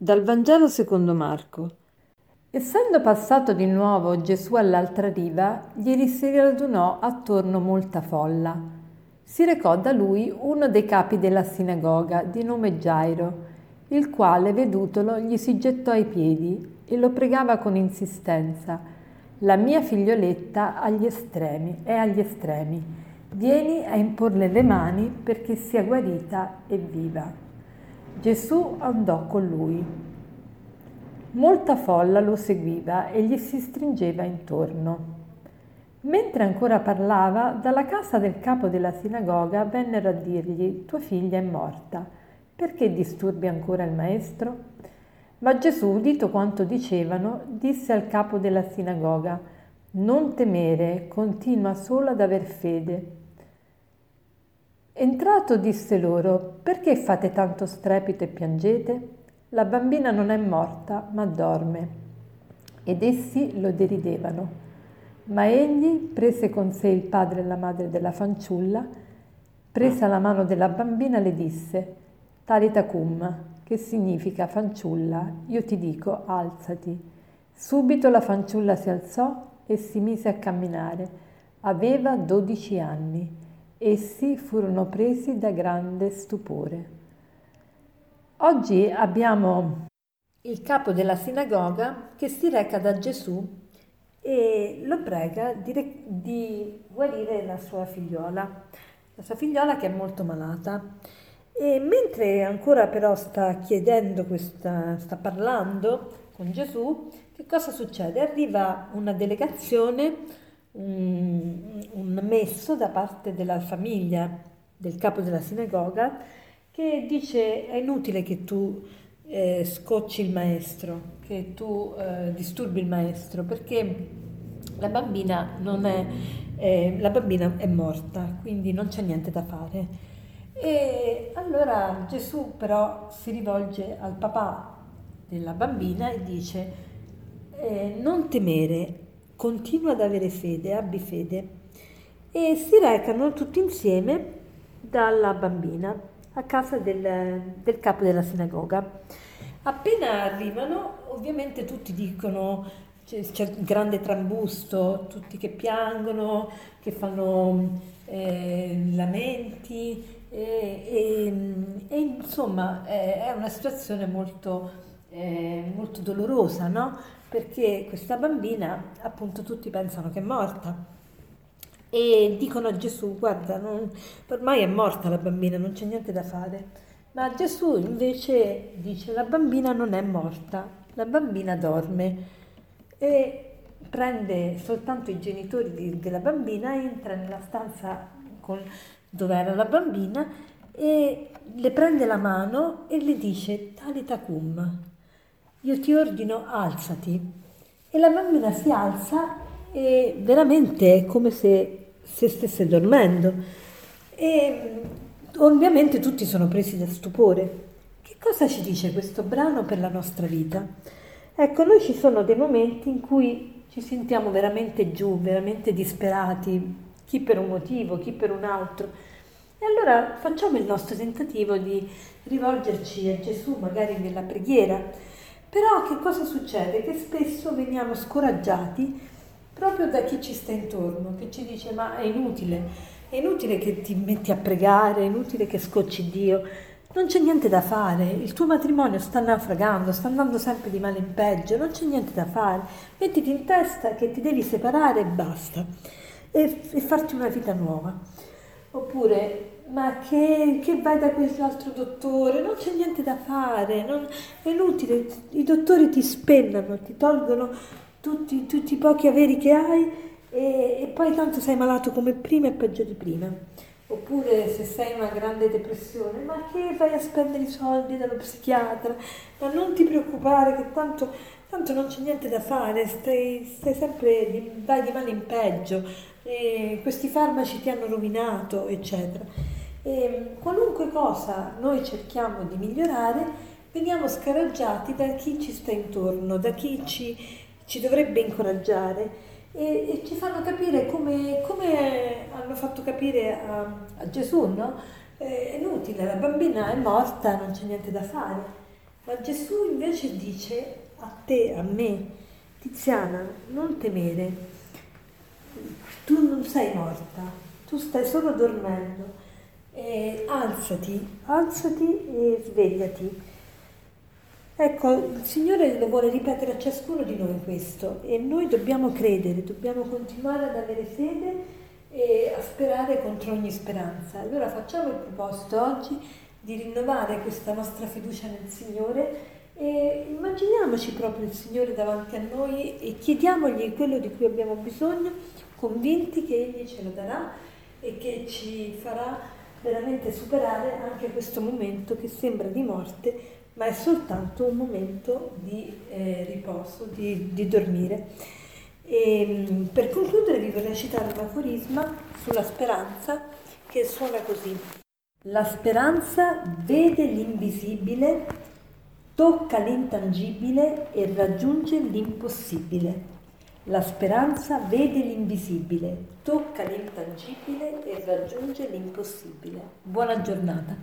Dal Vangelo secondo Marco. Essendo passato di nuovo Gesù all'altra riva, gli si radunò attorno molta folla. Si recò da lui uno dei capi della sinagoga, di nome Gairo, il quale, vedutolo, gli si gettò ai piedi e lo pregava con insistenza. La mia figlioletta agli estremi, è agli estremi. Vieni a imporle le mani perché sia guarita e viva. Gesù andò con lui. Molta folla lo seguiva e gli si stringeva intorno. Mentre ancora parlava, dalla casa del capo della sinagoga vennero a dirgli, tua figlia è morta, perché disturbi ancora il maestro? Ma Gesù, udito quanto dicevano, disse al capo della sinagoga, non temere, continua solo ad aver fede. Entrato disse loro, perché fate tanto strepito e piangete? La bambina non è morta, ma dorme. Ed essi lo deridevano. Ma egli prese con sé il padre e la madre della fanciulla, presa la mano della bambina le disse, Talita cum, che significa fanciulla, io ti dico alzati. Subito la fanciulla si alzò e si mise a camminare. Aveva dodici anni Essi furono presi da grande stupore. Oggi abbiamo il capo della sinagoga che si reca da Gesù e lo prega di, di guarire la sua figliola, la sua figliola che è molto malata. E mentre ancora però sta chiedendo questa, sta parlando con Gesù, che cosa succede? Arriva una delegazione un, un messo da parte della famiglia del capo della sinagoga che dice è inutile che tu eh, scocci il maestro, che tu eh, disturbi il maestro, perché la bambina, è, eh, la bambina è morta, quindi non c'è niente da fare. E allora Gesù però si rivolge al papà della bambina e dice eh, non temere, continua ad avere fede, abbi fede, e si recano tutti insieme dalla bambina a casa del, del capo della sinagoga. Appena arrivano, ovviamente tutti dicono c'è, c'è grande trambusto, tutti che piangono, che fanno eh, lamenti e, e, e insomma eh, è una situazione molto, eh, molto dolorosa, no? perché questa bambina, appunto, tutti pensano che è morta. E dicono a Gesù, guarda, non, ormai è morta la bambina, non c'è niente da fare. Ma Gesù invece dice, la bambina non è morta, la bambina dorme. E prende soltanto i genitori di, della bambina, entra nella stanza con, dove era la bambina e le prende la mano e le dice, talita cum, io ti ordino alzati. E la bambina si alza e veramente è come se, se stesse dormendo. E ovviamente tutti sono presi da stupore. Che cosa ci dice questo brano per la nostra vita? Ecco, noi ci sono dei momenti in cui ci sentiamo veramente giù, veramente disperati, chi per un motivo, chi per un altro. E allora facciamo il nostro tentativo di rivolgerci a Gesù, magari nella preghiera, però che cosa succede? Che spesso veniamo scoraggiati proprio da chi ci sta intorno, che ci dice ma è inutile, è inutile che ti metti a pregare, è inutile che scocci Dio, non c'è niente da fare, il tuo matrimonio sta naufragando, sta andando sempre di male in peggio, non c'è niente da fare, mettiti in testa che ti devi separare e basta, e, e farti una vita nuova. Oppure ma che, che, vai da quell'altro dottore, non c'è niente da fare, non, è inutile, i dottori ti spennano, ti tolgono tutti, tutti i pochi averi che hai e, e, poi tanto sei malato come prima e peggio di prima. Oppure se sei in una grande depressione, ma che vai a spendere i soldi dallo psichiatra? Ma non ti preoccupare che tanto, tanto non c'è niente da fare, stai, stai sempre, di, vai di male in peggio, questi farmaci ti hanno rovinato, eccetera. E qualunque cosa noi cerchiamo di migliorare, veniamo scaraggiati da chi ci sta intorno, da chi ci, ci dovrebbe incoraggiare e, e, ci fanno capire come, come hanno fatto capire a, a Gesù, no? È inutile, la bambina è morta, non c'è niente da fare. Ma Gesù invece dice a te, a me, Tiziana, non temere, tu non sei morta, tu stai solo dormendo, e alzati, alzati e svegliati. Ecco, il Signore lo vuole ripetere a ciascuno di noi questo e noi dobbiamo credere, dobbiamo continuare ad avere fede e a sperare contro ogni speranza. Allora facciamo il proposito oggi di rinnovare questa nostra fiducia nel Signore e immaginiamoci proprio il Signore davanti a noi e chiediamogli quello di cui abbiamo bisogno, convinti che Egli ce lo darà e che ci farà veramente superare anche questo momento che sembra di morte, ma è soltanto un momento di eh, riposo, di, di dormire. E, mm, per concludere vi vorrei citare un aforisma sulla speranza che suona così. La speranza vede l'invisibile, tocca l'intangibile e raggiunge l'impossibile. La speranza vede l'invisibile, tocca l'intangibile e raggiunge l'impossibile. Buona giornata.